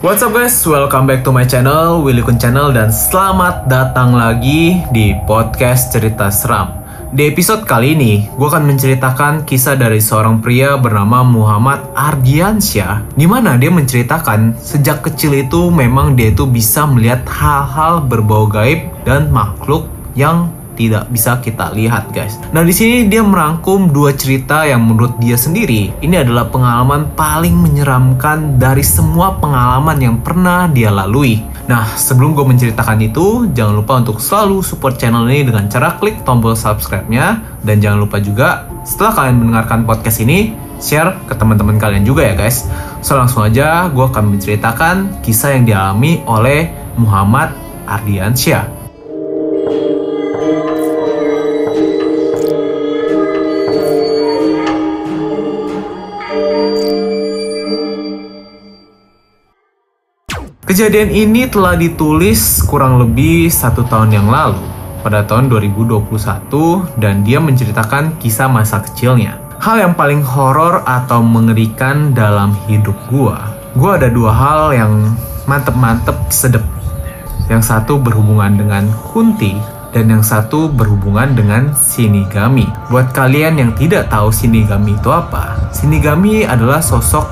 What's up guys, welcome back to my channel, Willy Kun Channel dan selamat datang lagi di podcast cerita seram. Di episode kali ini, gue akan menceritakan kisah dari seorang pria bernama Muhammad Ardiansyah di mana dia menceritakan sejak kecil itu memang dia itu bisa melihat hal-hal berbau gaib dan makhluk yang tidak bisa kita lihat guys. Nah di sini dia merangkum dua cerita yang menurut dia sendiri ini adalah pengalaman paling menyeramkan dari semua pengalaman yang pernah dia lalui. Nah sebelum gue menceritakan itu jangan lupa untuk selalu support channel ini dengan cara klik tombol subscribe-nya dan jangan lupa juga setelah kalian mendengarkan podcast ini share ke teman-teman kalian juga ya guys. So langsung aja gue akan menceritakan kisah yang dialami oleh Muhammad Ardiansyah. Kejadian ini telah ditulis kurang lebih satu tahun yang lalu, pada tahun 2021, dan dia menceritakan kisah masa kecilnya. Hal yang paling horor atau mengerikan dalam hidup gua. Gua ada dua hal yang mantep-mantep sedep. Yang satu berhubungan dengan Kunti, dan yang satu berhubungan dengan Shinigami. Buat kalian yang tidak tahu Shinigami itu apa, Shinigami adalah sosok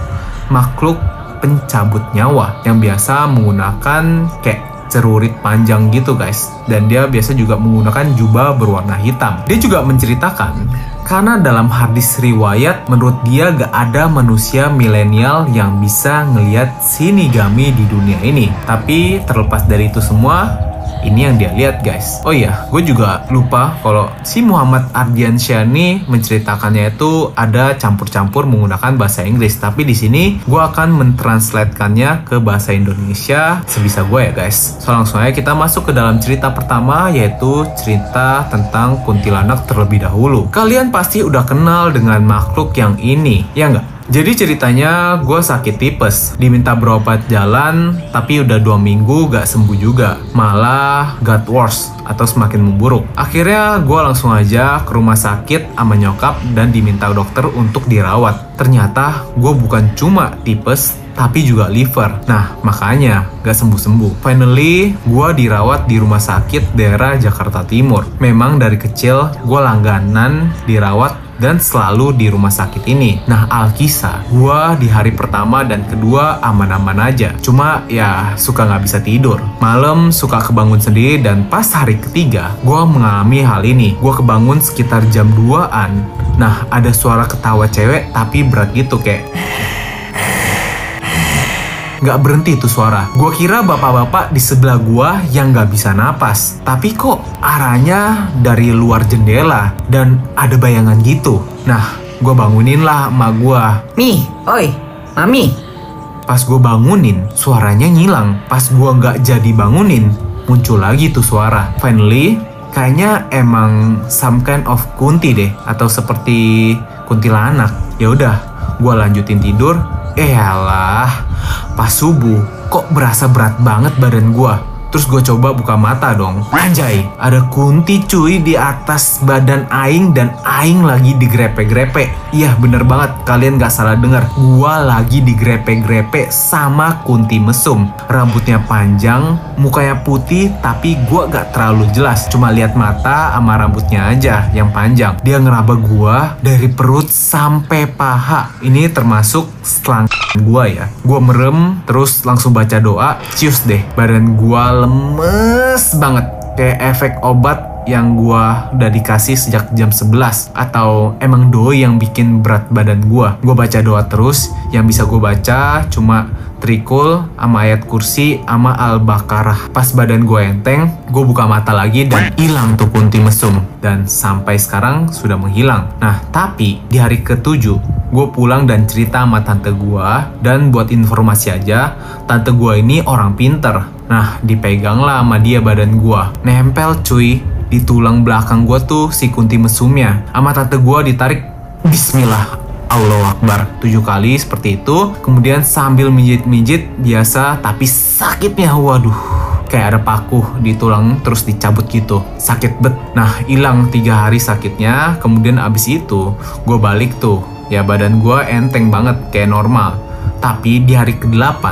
makhluk pencabut nyawa yang biasa menggunakan kayak cerurit panjang gitu guys. Dan dia biasa juga menggunakan jubah berwarna hitam. Dia juga menceritakan karena dalam hadis riwayat menurut dia gak ada manusia milenial yang bisa ngelihat sinigami di dunia ini. Tapi terlepas dari itu semua ini yang dia lihat guys. Oh iya, gue juga lupa kalau si Muhammad Ardiansyah ini menceritakannya itu ada campur-campur menggunakan bahasa Inggris. Tapi di sini gue akan mentranslatekannya ke bahasa Indonesia sebisa gue ya guys. So langsung aja kita masuk ke dalam cerita pertama yaitu cerita tentang kuntilanak terlebih dahulu. Kalian pasti udah kenal dengan makhluk yang ini, ya nggak? Jadi ceritanya gue sakit tipes, diminta berobat jalan, tapi udah dua minggu gak sembuh juga. Malah got worse atau semakin memburuk. Akhirnya gue langsung aja ke rumah sakit sama nyokap dan diminta dokter untuk dirawat. Ternyata gue bukan cuma tipes, tapi juga liver. Nah, makanya gak sembuh-sembuh. Finally, gue dirawat di rumah sakit daerah Jakarta Timur. Memang dari kecil gue langganan dirawat dan selalu di rumah sakit ini. Nah, Alkisah, gua di hari pertama dan kedua aman-aman aja. Cuma ya suka nggak bisa tidur. Malam suka kebangun sendiri dan pas hari ketiga, gua mengalami hal ini. Gua kebangun sekitar jam 2-an. Nah, ada suara ketawa cewek tapi berat gitu kayak Gak berhenti tuh suara. Gua kira bapak-bapak di sebelah gua yang gak bisa napas. Tapi kok arahnya dari luar jendela dan ada bayangan gitu. Nah, gue bangunin lah emak gue. Mi, oi, mami. Pas gue bangunin, suaranya ngilang. Pas gue nggak jadi bangunin, muncul lagi tuh suara. Finally, kayaknya emang some kind of kunti deh, atau seperti kuntilanak. Ya udah, gue lanjutin tidur. Eh alah, Pas subuh, kok berasa berat banget badan gua. Terus gue coba buka mata dong. Anjay, ada kunti cuy di atas badan Aing dan Aing lagi digrepe-grepe. Iya bener banget, kalian gak salah denger. Gua lagi digrepe-grepe sama kunti mesum. Rambutnya panjang, mukanya putih tapi gua gak terlalu jelas. Cuma lihat mata sama rambutnya aja yang panjang. Dia ngeraba gua dari perut sampai paha. Ini termasuk selang gua ya. Gua merem, terus langsung baca doa. Cius deh, badan gua lemes banget. Kayak efek obat yang gua udah dikasih sejak jam 11 atau emang doi yang bikin berat badan gua. Gua baca doa terus, yang bisa gua baca cuma trikul sama ayat kursi sama al-baqarah. Pas badan gua enteng, gua buka mata lagi dan hilang tuh kunti mesum dan sampai sekarang sudah menghilang. Nah, tapi di hari ketujuh gue pulang dan cerita sama tante gue dan buat informasi aja tante gue ini orang pinter nah dipegang lah sama dia badan gue nempel cuy di tulang belakang gue tuh si kunti mesumnya. Sama tante gue ditarik Bismillah Allah Akbar. Tujuh kali seperti itu. Kemudian sambil mijit-mijit biasa tapi sakitnya waduh kayak ada paku di tulang terus dicabut gitu. Sakit bet. Nah hilang tiga hari sakitnya. Kemudian abis itu gue balik tuh. Ya badan gue enteng banget kayak normal. Tapi di hari ke-8,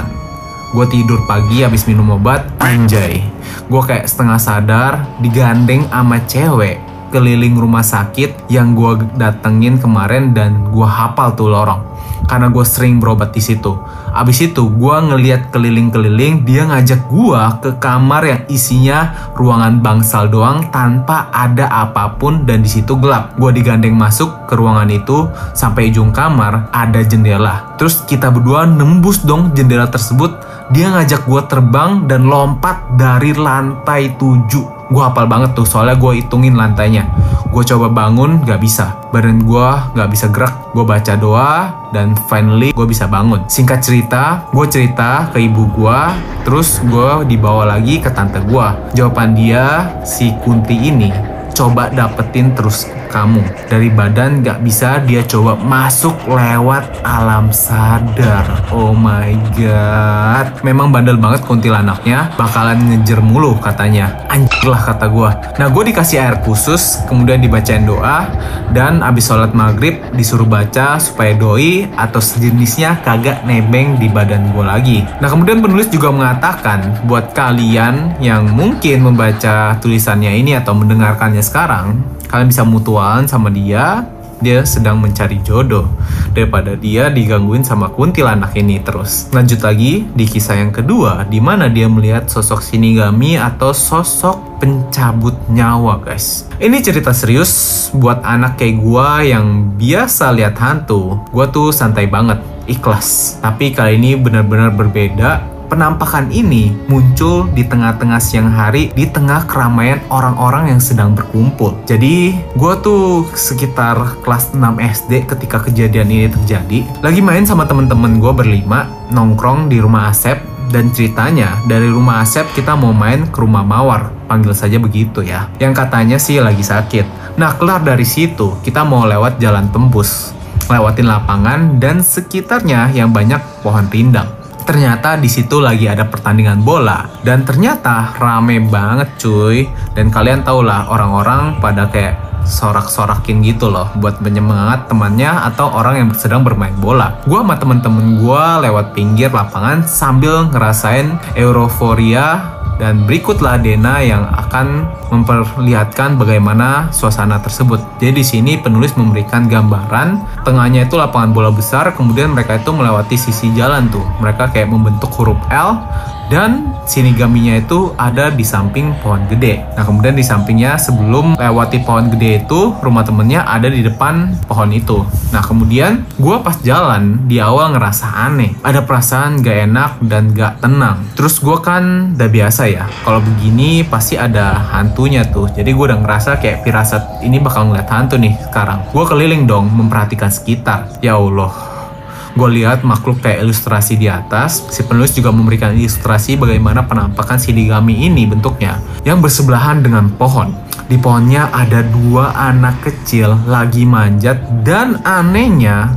gue tidur pagi habis minum obat anjay gue kayak setengah sadar digandeng sama cewek keliling rumah sakit yang gue datengin kemarin dan gue hafal tuh lorong karena gue sering berobat di situ. Abis itu gue ngeliat keliling-keliling dia ngajak gue ke kamar yang isinya ruangan bangsal doang tanpa ada apa pun dan di situ gelap. Gue digandeng masuk ke ruangan itu sampai ujung kamar ada jendela. Terus kita berdua nembus dong jendela tersebut. Dia ngajak gue terbang dan lompat dari lantai 7 gue hafal banget tuh soalnya gue hitungin lantainya. Gue coba bangun gak bisa. Badan gue gak bisa gerak. Gue baca doa dan finally gue bisa bangun. Singkat cerita gue cerita ke ibu gue terus gue dibawa lagi ke tante gue jawaban dia si Kunti ini coba dapetin terus kamu. Dari badan gak bisa dia coba masuk lewat alam sadar. Oh my god. Memang bandel banget kuntilanaknya. Bakalan ngejer mulu katanya. Anjir lah kata gue nah gue dikasih air khusus kemudian dibacain doa dan abis sholat maghrib disuruh baca supaya doi atau sejenisnya kagak nebeng di badan gue lagi. Nah kemudian penulis juga mengatakan buat kalian yang mungkin membaca tulisannya ini atau mendengarkannya sekarang kalian bisa mutualan sama dia dia sedang mencari jodoh daripada dia digangguin sama kuntilanak ini terus. Lanjut lagi di kisah yang kedua di mana dia melihat sosok Shinigami atau sosok pencabut nyawa guys. Ini cerita serius buat anak kayak gua yang biasa lihat hantu. Gua tuh santai banget, ikhlas. Tapi kali ini benar-benar berbeda Penampakan ini muncul di tengah-tengah siang hari di tengah keramaian orang-orang yang sedang berkumpul. Jadi, gue tuh sekitar kelas 6 SD ketika kejadian ini terjadi. Lagi main sama temen-temen gue berlima, nongkrong di rumah Asep, dan ceritanya dari rumah Asep kita mau main ke rumah Mawar, panggil saja begitu ya. Yang katanya sih lagi sakit. Nah, kelar dari situ, kita mau lewat jalan tembus, lewatin lapangan dan sekitarnya yang banyak pohon rindang ternyata di situ lagi ada pertandingan bola dan ternyata rame banget cuy dan kalian tau lah orang-orang pada kayak sorak-sorakin gitu loh buat menyemangat temannya atau orang yang sedang bermain bola. Gua sama temen-temen gua lewat pinggir lapangan sambil ngerasain euforia dan berikutlah Dena yang akan memperlihatkan bagaimana suasana tersebut. Jadi di sini penulis memberikan gambaran, tengahnya itu lapangan bola besar, kemudian mereka itu melewati sisi jalan tuh. Mereka kayak membentuk huruf L dan Shinigaminya itu ada di samping pohon gede. Nah kemudian di sampingnya sebelum lewati pohon gede itu rumah temennya ada di depan pohon itu. Nah kemudian gue pas jalan di awal ngerasa aneh, ada perasaan gak enak dan gak tenang. Terus gue kan udah biasa ya, kalau begini pasti ada hantunya tuh. Jadi gue udah ngerasa kayak pirasat ini bakal ngeliat hantu nih sekarang. Gue keliling dong memperhatikan sekitar. Ya Allah, gue lihat makhluk kayak ilustrasi di atas, si penulis juga memberikan ilustrasi bagaimana penampakan Shinigami ini bentuknya, yang bersebelahan dengan pohon. Di pohonnya ada dua anak kecil lagi manjat dan anehnya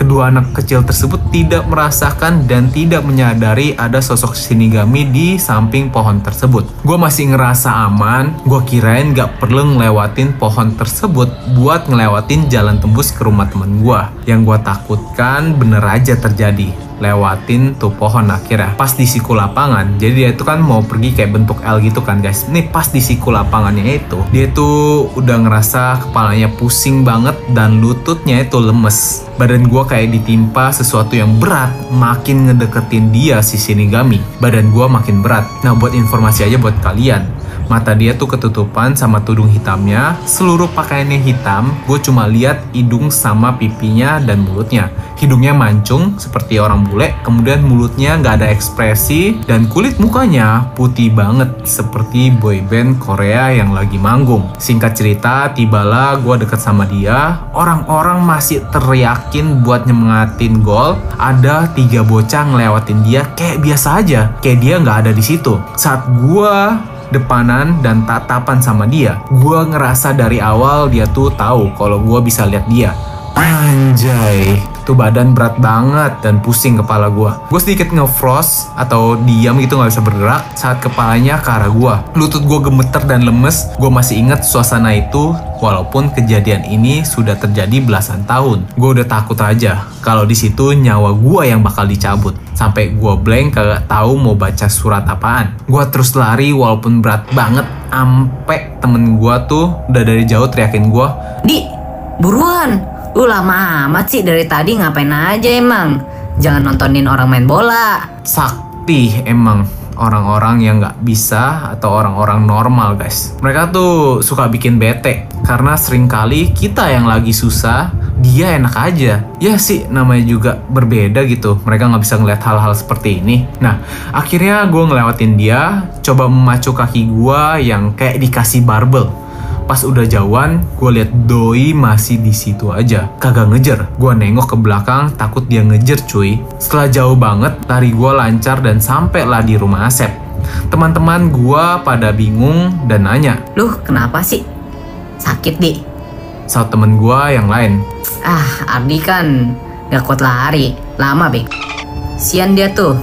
kedua anak kecil tersebut tidak merasakan dan tidak menyadari ada sosok Shinigami di samping pohon tersebut. Gue masih ngerasa aman, gue kirain gak perlu ngelewatin pohon tersebut buat ngelewatin jalan tembus ke rumah temen gue. Yang gue takutkan bener aja terjadi lewatin tuh pohon akhirnya. Pas di siku lapangan jadi dia itu kan mau pergi kayak bentuk L gitu kan guys. Ini pas di siku lapangannya itu dia tuh udah ngerasa kepalanya pusing banget dan lututnya itu lemes. Badan gua kayak ditimpa sesuatu yang berat makin ngedeketin dia si Shinigami. Badan gua makin berat. Nah buat informasi aja buat kalian Mata dia tuh ketutupan sama tudung hitamnya, seluruh pakaiannya hitam, gue cuma lihat hidung sama pipinya dan mulutnya. Hidungnya mancung seperti orang bule, kemudian mulutnya nggak ada ekspresi, dan kulit mukanya putih banget seperti boyband Korea yang lagi manggung. Singkat cerita, tibalah gue deket sama dia, orang-orang masih teriakin buat nyemangatin gol, ada tiga bocah ngelewatin dia kayak biasa aja, kayak dia nggak ada di situ. Saat gue depanan dan tatapan sama dia, gue ngerasa dari awal dia tuh tahu kalau gue bisa lihat dia. Anjay, Tuh badan berat banget dan pusing kepala gue. Gue sedikit ngefrost atau diam gitu nggak bisa bergerak saat kepalanya ke arah gue. Lutut gue gemeter dan lemes. Gue masih inget suasana itu walaupun kejadian ini sudah terjadi belasan tahun. Gue udah takut aja kalau di situ nyawa gue yang bakal dicabut. Sampai gue blank kagak tahu mau baca surat apaan. Gue terus lari walaupun berat banget. Ampe temen gue tuh udah dari jauh teriakin gue. Di, buruan. Lu lama amat sih dari tadi ngapain aja emang? Jangan nontonin orang main bola. Sakti emang orang-orang yang nggak bisa atau orang-orang normal guys. Mereka tuh suka bikin bete karena sering kali kita yang lagi susah dia enak aja. Ya sih namanya juga berbeda gitu. Mereka nggak bisa ngeliat hal-hal seperti ini. Nah akhirnya gue ngelewatin dia, coba memacu kaki gue yang kayak dikasih barbel Pas udah jauhan, gue liat Doi masih di situ aja. Kagak ngejar. Gue nengok ke belakang, takut dia ngejar cuy. Setelah jauh banget, lari gue lancar dan sampai lah di rumah Asep. Teman-teman gue pada bingung dan nanya. Luh, kenapa sih? Sakit, Di? Saat temen gue yang lain. Ah, Ardi kan gak kuat lari. Lama, Bek. Sian dia tuh.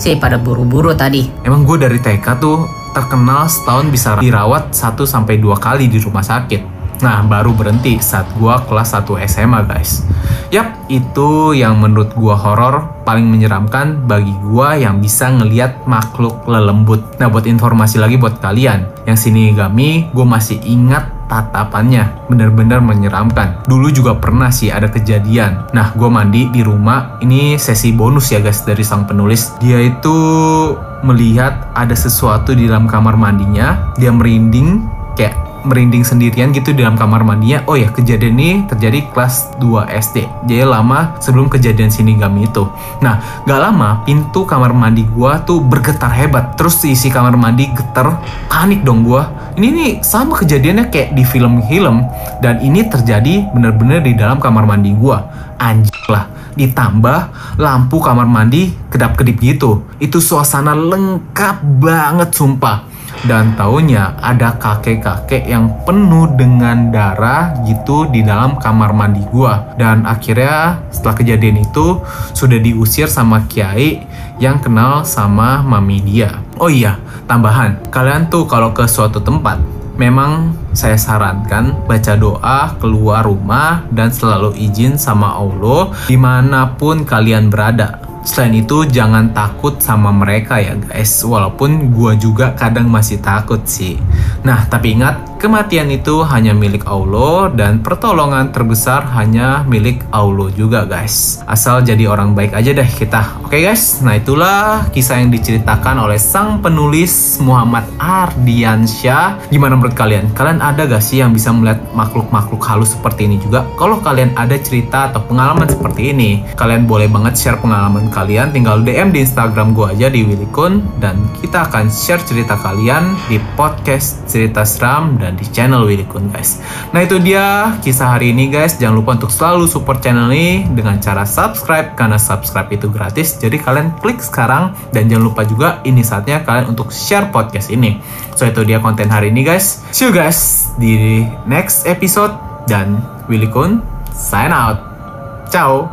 Sih pada buru-buru tadi. Emang gue dari TK tuh terkenal setahun bisa dirawat 1 sampai dua kali di rumah sakit. Nah, baru berhenti saat gua kelas 1 SMA, guys. Yap, itu yang menurut gua horor paling menyeramkan bagi gua yang bisa ngeliat makhluk lelembut. Nah, buat informasi lagi buat kalian, yang sini gami, gua masih ingat tatapannya bener-bener menyeramkan. Dulu juga pernah sih ada kejadian. Nah, gue mandi di rumah. Ini sesi bonus ya guys dari sang penulis. Dia itu melihat ada sesuatu di dalam kamar mandinya. Dia merinding kayak merinding sendirian gitu di dalam kamar mandinya. Oh ya, kejadian ini terjadi kelas 2 SD. Jadi lama sebelum kejadian Shinigami itu. Nah, gak lama pintu kamar mandi gua tuh bergetar hebat. Terus isi kamar mandi getar, panik dong gua. Ini nih sama kejadiannya kayak di film-film dan ini terjadi bener-bener di dalam kamar mandi gua. Anjir lah. Ditambah lampu kamar mandi kedap-kedip gitu. Itu suasana lengkap banget sumpah dan taunya ada kakek-kakek yang penuh dengan darah gitu di dalam kamar mandi gua. Dan akhirnya setelah kejadian itu sudah diusir sama kiai yang kenal sama mami dia. Oh iya tambahan. Kalian tuh kalau ke suatu tempat memang saya sarankan baca doa keluar rumah dan selalu izin sama Allah di mana pun kalian berada Selain itu jangan takut sama mereka ya guys. Walaupun gue juga kadang masih takut sih. Nah tapi ingat kematian itu hanya milik Allah Dan pertolongan terbesar hanya milik Allah juga guys. Asal jadi orang baik aja deh kita. Oke guys? Nah itulah kisah yang diceritakan oleh sang penulis Muhammad Ardiansyah. Gimana menurut kalian? Kalian ada gak sih yang bisa melihat makhluk-makhluk halus seperti ini juga? Kalau kalian ada cerita atau pengalaman seperti ini Kalian boleh banget share pengalaman kalian. Tinggal DM di Instagram gue aja di Willy Kun dan kita akan share cerita kalian di podcast cerita seram dan di channel Willy Kun guys. Nah itu dia kisah hari ini guys. Jangan lupa untuk selalu support channel ini dengan cara subscribe karena subscribe itu gratis. Jadi kalian klik sekarang dan jangan lupa juga ini saatnya kalian untuk share podcast ini. So itu dia konten hari ini guys. See you guys di next episode dan Willy Kun sign out. Ciao.